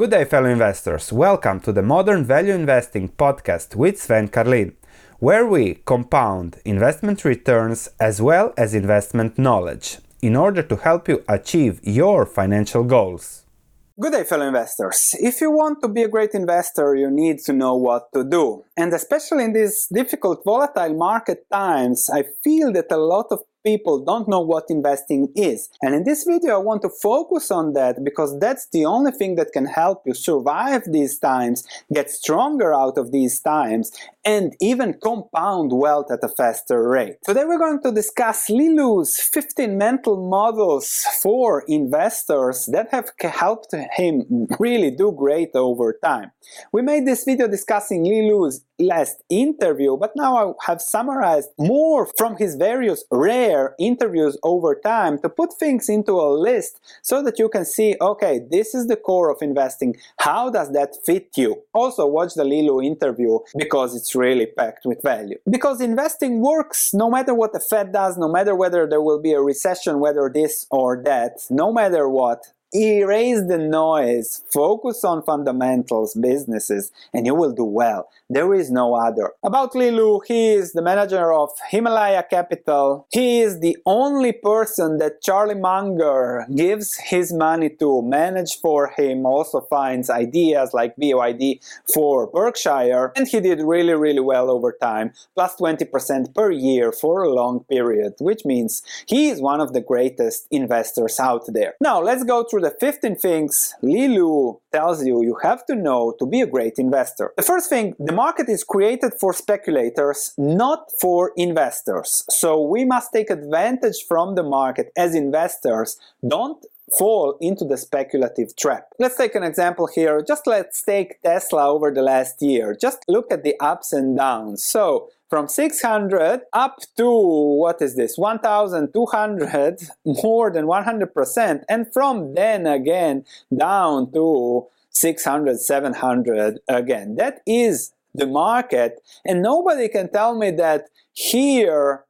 Good day, fellow investors. Welcome to the Modern Value Investing podcast with Sven Carlin, where we compound investment returns as well as investment knowledge in order to help you achieve your financial goals. Good day, fellow investors. If you want to be a great investor, you need to know what to do. And especially in these difficult, volatile market times, I feel that a lot of people don't know what investing is. And in this video, I want to focus on that because that's the only thing that can help you survive these times, get stronger out of these times, and even compound wealth at a faster rate. Today, we're going to discuss Li Lu's 15 mental models for investors that have helped him really do great over time. We made this video discussing Li Lu's last interview, but now I have summarized more from his various rare interviews over time to put things into a list so that you can see, okay, this is the core of investing. How does that fit you? Also, watch the Li Lu interview because it's really packed with value. Because investing works no matter what the Fed does, no matter whether there will be a recession, whether this or that, no matter what, erase the noise, focus on fundamentals, businesses, and you will do well. There is no other. About Li Lu, he is the manager of Himalaya Capital. He is the only person that Charlie Munger gives his money to manage for him, also finds ideas like BYD for Berkshire, and he did really, really well over time, plus 20% per year for a long period, which means he is one of the greatest investors out there. Now, let's go through the 15 things Li Lu tells you you have to know to be a great investor. The first thing, the market is created for speculators, not for investors. So we must take advantage from the market as investors. Don't fall into the speculative trap. Let's take an example here. Just let's take Tesla over the last year. Just look at the ups and downs. So from 600 up to what is this 1200 more than 100% and from then again down to 600 700 again. That is the market. And nobody can tell me that here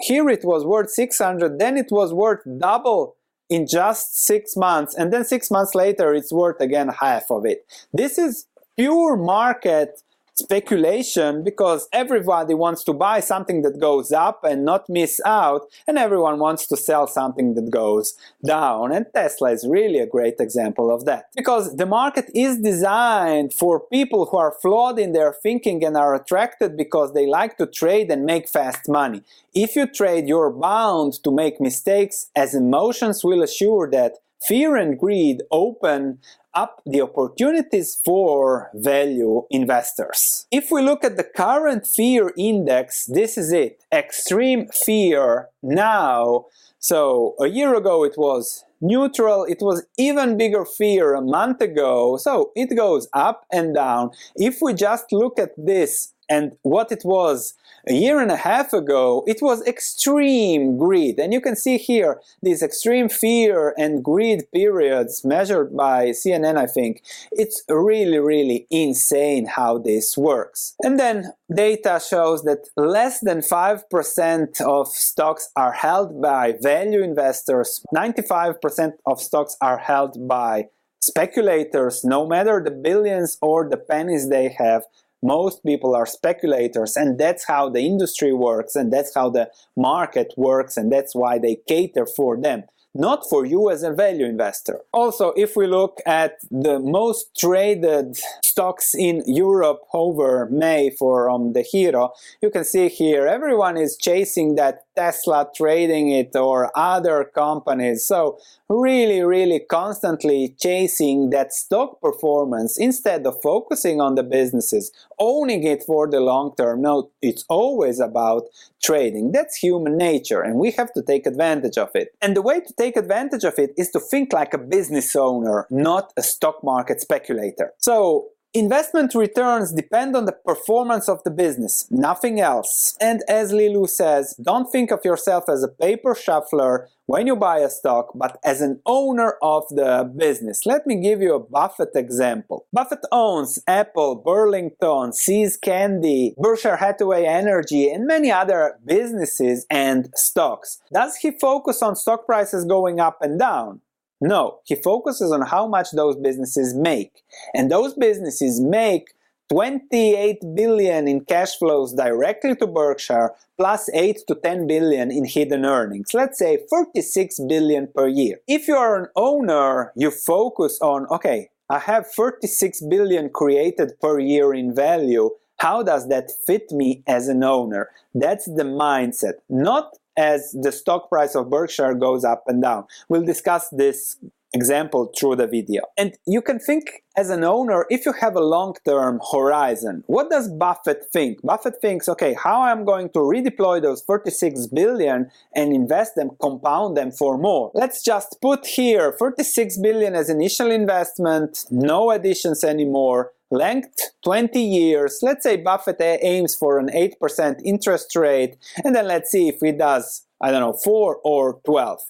here it was worth 600 then it was worth double in just six months and then six months later it's worth again half of it. This is pure market speculation because everybody wants to buy something that goes up and not miss out and everyone wants to sell something that goes down. And Tesla is really a great example of that. Because the market is designed for people who are flawed in their thinking and are attracted because they like to trade and make fast money. If you trade you're bound to make mistakes as emotions will assure that fear and greed open up the opportunities for value investors. If we look at the current fear index, this is it. Extreme fear now. So a year ago it was neutral. It was even bigger fear a month ago. So it goes up and down. If we just look at this and what it was a year and a half ago, it was extreme greed. And you can see here these extreme fear and greed periods measured by CNN, I think. It's really, really insane how this works. And then data shows that less than 5% of stocks are held by value investors, 95% of stocks are held by speculators, no matter the billions or the pennies they have, most people are speculators and that's how the industry works and that's how the market works and that's why they cater for them not for you as a value investor. Also, if we look at the most traded stocks in Europe over May for um, eToro, you can see here everyone is chasing that Tesla trading it or other companies. So really, really constantly chasing that stock performance instead of focusing on the businesses, owning it for the long term. No, it's always about trading. That's human nature and we have to take advantage of it. And the way to take advantage of it is to think like a business owner, not a stock market speculator. So Investment returns depend on the performance of the business, nothing else. And as Li Lu says, don't think of yourself as a paper shuffler when you buy a stock, but as an owner of the business. Let me give you a Buffett example. Buffett owns Apple, Burlington, See's Candy, Berkshire Hathaway Energy, and many other businesses and stocks. Does he focus on stock prices going up and down? No, he focuses on how much those businesses make. And those businesses make 28 billion in cash flows directly to Berkshire plus 8 to 10 billion in hidden earnings. Let's say 46 billion per year. If you are an owner, you focus on okay, I have 36 billion created per year in value. How does that fit me as an owner? That's the mindset, not as the stock price of Berkshire goes up and down. We'll discuss this example through the video. And you can think as an owner, if you have a long-term horizon, what does Buffett think? Buffett thinks, okay, how am I'm going to redeploy those 46 billion and invest them, compound them for more. Let's just put here 46 billion as initial investment, no additions anymore, length 20 years. Let's say Buffett aims for an 8% interest rate, and then let's see if he does, I don't know, 4 or 12.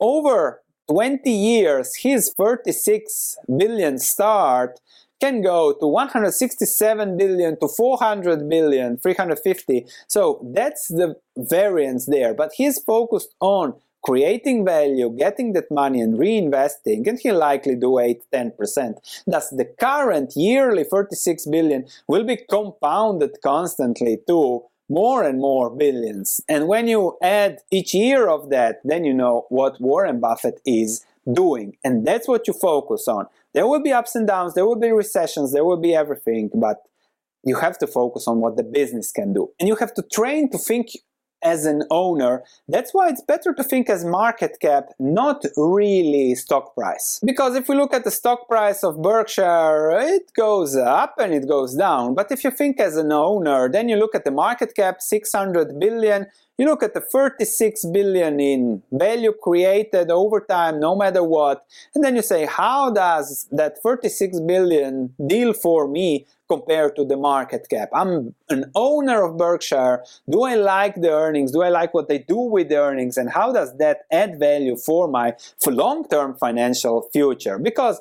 Over 20 years, his 36 billion start can go to 167 billion to 400 billion, 350. So that's the variance there. But he's focused on creating value, getting that money and reinvesting, and he'll likely do 8 10%. Thus, the current yearly 36 billion will be compounded constantly to more and more billions. And when you add each year of that, then you know what Warren Buffett is doing. And that's what you focus on. There will be ups and downs, there will be recessions, there will be everything, but you have to focus on what the business can do. And you have to train to think as an owner. That's why it's better to think as market cap, not really stock price. Because if we look at the stock price of Berkshire, it goes up and it goes down. But if you think as an owner, then you look at the market cap, 600 billion, you look at the 36 billion in value created over time, no matter what, and then you say, how does that 36 billion deal for me compared to the market cap? I'm an owner of Berkshire. Do I like the earnings? Do I like what they do with the earnings? And how does that add value for my for long-term financial future? Because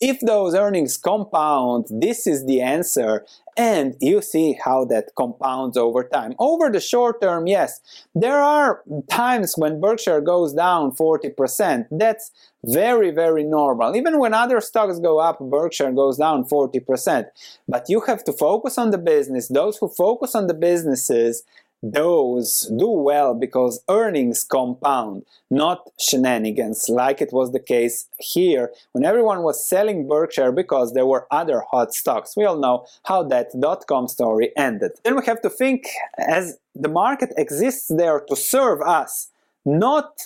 if those earnings compound, this is the answer, and you see how that compounds over time. Over the short term, yes, there are times when Berkshire goes down 40%. That's very, very normal. Even when other stocks go up, Berkshire goes down 40%. But you have to focus on the business. Those who focus on the businesses those do well because earnings compound, not shenanigans, like it was the case here when everyone was selling Berkshire because there were other hot stocks. We all know how that dot com story ended. Then we have to think as the market exists there to serve us, not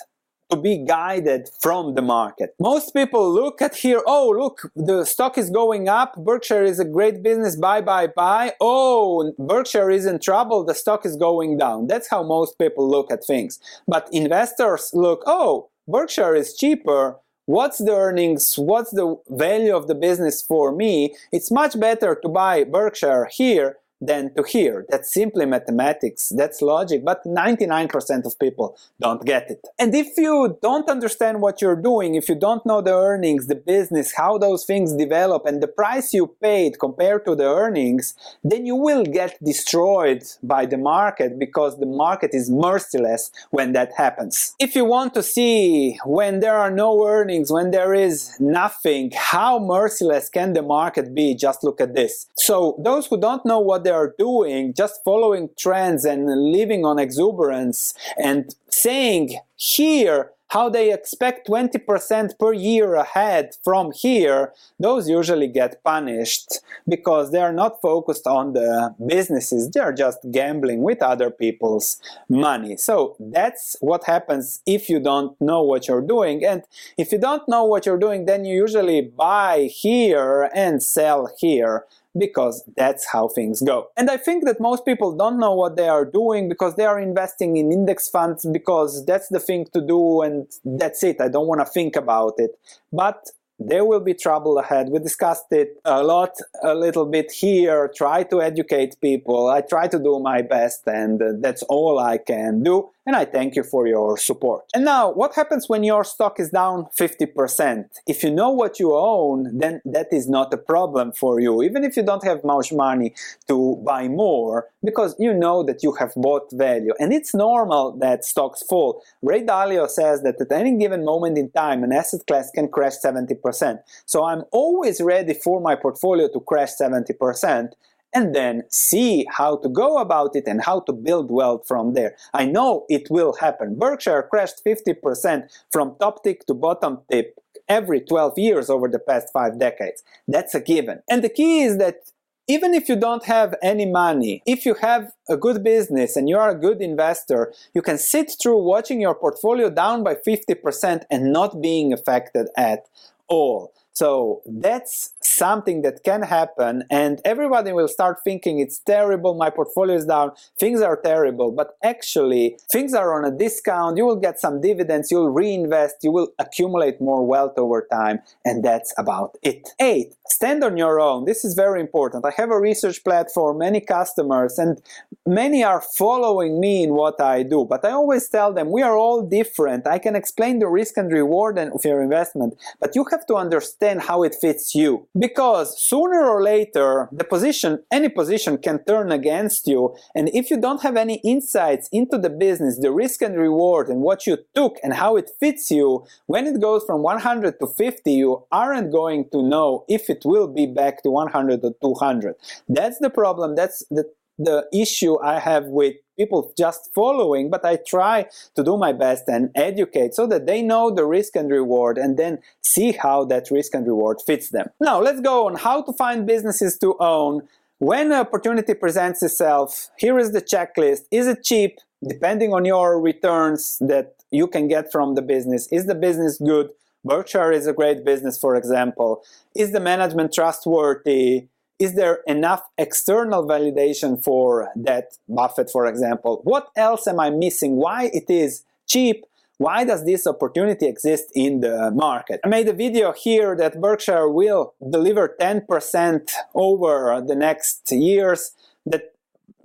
to be guided from the market. Most people look at here, oh, look, the stock is going up, Berkshire is a great business, buy, buy, buy. Oh, Berkshire is in trouble, the stock is going down. That's how most people look at things. But investors look, oh, Berkshire is cheaper, what's the earnings, what's the value of the business for me, it's much better to buy Berkshire here than to hear. That's simply mathematics, that's logic, but 99% of people don't get it. And if you don't understand what you're doing, if you don't know the earnings, the business, how those things develop, and the price you paid compared to the earnings, then you will get destroyed by the market because the market is merciless when that happens. If you want to see when there are no earnings, when there is nothing, how merciless can the market be? Just look at this. So those who don't know what they are doing, just following trends and living on exuberance and saying here how they expect 20% per year ahead from here, those usually get punished because they are not focused on the businesses, they are just gambling with other people's money. So that's what happens if you don't know what you're doing. And if you don't know what you're doing, then you usually buy here and sell here because that's how things go. And I think that most people don't know what they are doing because they are investing in index funds because that's the thing to do and that's it. I don't want to think about it. But there will be trouble ahead. We discussed it a lot, a little bit here. Try to educate people. I try to do my best, and uh, that's all I can do. And I thank you for your support. And now, what happens when your stock is down 50%? If you know what you own, then that is not a problem for you, even if you don't have much money to buy more, because you know that you have bought value. And it's normal that stocks fall. Ray Dalio says that at any given moment in time, an asset class can crash 70%. So I'm always ready for my portfolio to crash 70% and then see how to go about it and how to build wealth from there. I know it will happen. Berkshire crashed 50% from top tick to bottom tip every 12 years over the past five decades. That's a given. And the key is that even if you don't have any money, if you have a good business and you are a good investor, you can sit through watching your portfolio down by 50% and not being affected at all. So that's something that can happen, and everybody will start thinking it's terrible, my portfolio is down, things are terrible. But actually, things are on a discount, you will get some dividends, you'll reinvest, you will accumulate more wealth over time, and that's about it. Eight, stand on your own. This is very important. I have a research platform, many customers, and many are following me in what I do. But I always tell them we are all different. I can explain the risk and reward of your investment, but you have to understand understand how it fits you. Because sooner or later, the position, any position can turn against you. And if you don't have any insights into the business, the risk and reward, and what you took and how it fits you, when it goes from 100 to 50, you aren't going to know if it will be back to 100 or 200. That's the problem. That's the the issue I have with people just following, but I try to do my best and educate so that they know the risk and reward and then see how that risk and reward fits them. Now, let's go on how to find businesses to own. When an opportunity presents itself, here is the checklist. Is it cheap? Depending on your returns that you can get from the business. Is the business good? Berkshire is a great business, for example. Is the management trustworthy? Is there enough external validation for that Buffett, for example? What else am I missing? Why it is cheap? Why does this opportunity exist in the market? I made a video here that Berkshire will deliver 10% over the next years, that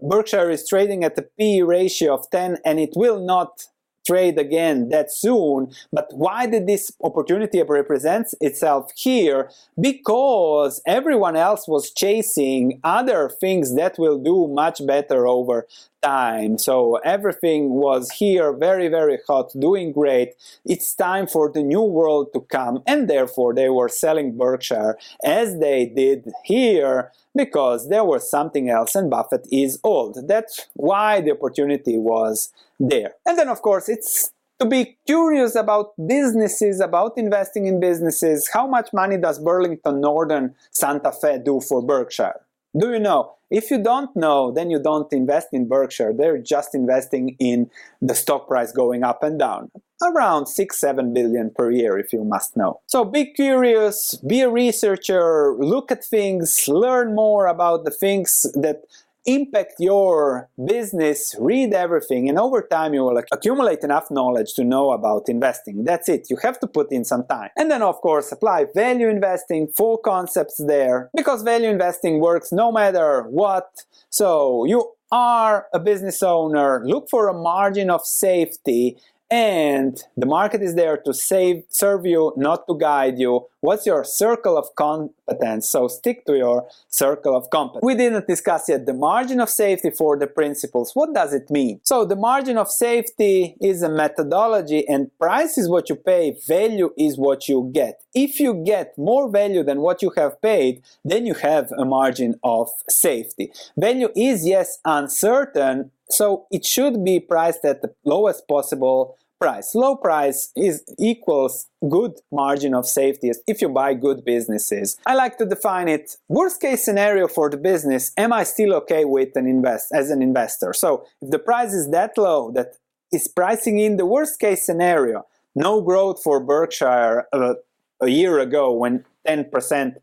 Berkshire is trading at a P ratio of 10 and it will not trade again that soon. But why did this opportunity represent itself here? Because everyone else was chasing other things that will do much better over time. So everything was here very, very hot, doing great. It's time for the new world to come, and therefore they were selling Berkshire as they did here because there was something else and Buffett is old. That's why the opportunity was there. And then, of course, it's to be curious about businesses, about investing in businesses. How much money does Burlington Northern Santa Fe do for Berkshire? Do you know? If you don't know, then you don't invest in Berkshire. They're just investing in the stock price going up and down. Around 6 7 billion per year, if you must know. So be curious, be a researcher, look at things, learn more about the things that impact your business, read everything, and over time you will accumulate enough knowledge to know about investing. That's it. You have to put in some time. And then, of course, apply value investing, four concepts there, because value investing works no matter what. So you are a business owner, look for a margin of safety and the market is there to save, serve you, not to guide you. What's your circle of competence? So stick to your circle of competence. We didn't discuss yet the margin of safety for the principles. What does it mean? So the margin of safety is a methodology and price is what you pay, value is what you get. If you get more value than what you have paid, then you have a margin of safety. Value is yes uncertain, so it should be priced at the lowest possible price. Low price is equals good margin of safety if you buy good businesses. I like to define it worst case scenario for the business, am I still okay with an invest as an investor? So if the price is that low that is pricing in the worst case scenario, no growth for Berkshire uh, a year ago when 10%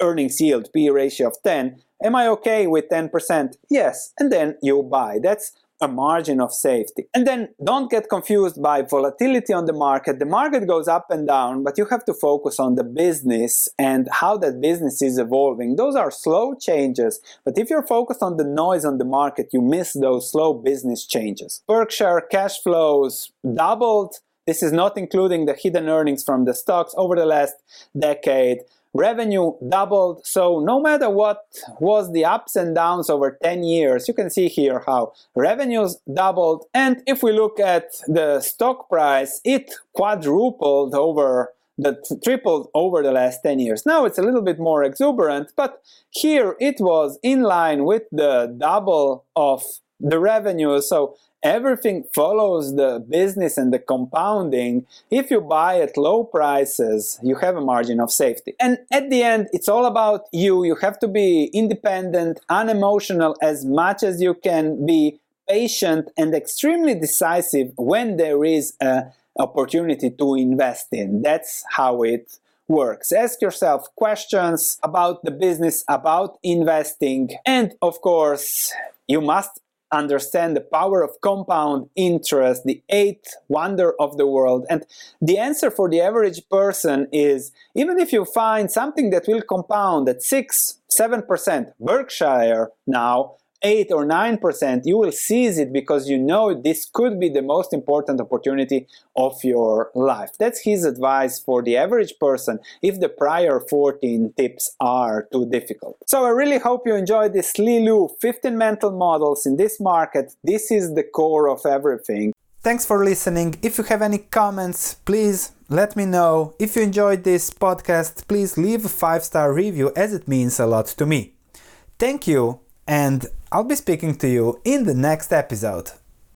earnings yield, P ratio of 10, am I okay with 10%? Yes, and then you buy. That's a margin of safety. And then don't get confused by volatility on the market. The market goes up and down, but you have to focus on the business and how that business is evolving. Those are slow changes, but if you're focused on the noise on the market, you miss those slow business changes. Berkshire cash flows doubled. This is not including the hidden earnings from the stocks over the last decade revenue doubled. So no matter what was the ups and downs over 10 years you can see here how revenues doubled. And if we look at the stock price it quadrupled over the tripled over the last 10 years. Now it's a little bit more exuberant but here it was in line with the double of the revenue. So everything follows the business and the compounding. If you buy at low prices, you have a margin of safety. And at the end, it's all about you. You have to be independent, unemotional as much as you can be patient and extremely decisive when there is an opportunity to invest in. That's how it works. Ask yourself questions about the business, about investing, and of course, you must understand the power of compound interest, the eighth wonder of the world. And the answer for the average person is even if you find something that will compound at 6, 7%, Berkshire now 8 or 9%, you will seize it because you know this could be the most important opportunity of your life. That's his advice for the average person if the prior 14 tips are too difficult. So I really hope you enjoyed this Li Lu 15 mental models in this market. This is the core of everything. Thanks for listening. If you have any comments, please let me know. If you enjoyed this podcast, please leave a 5-star review as it means a lot to me. Thank you and I'll be speaking to you in the next episode.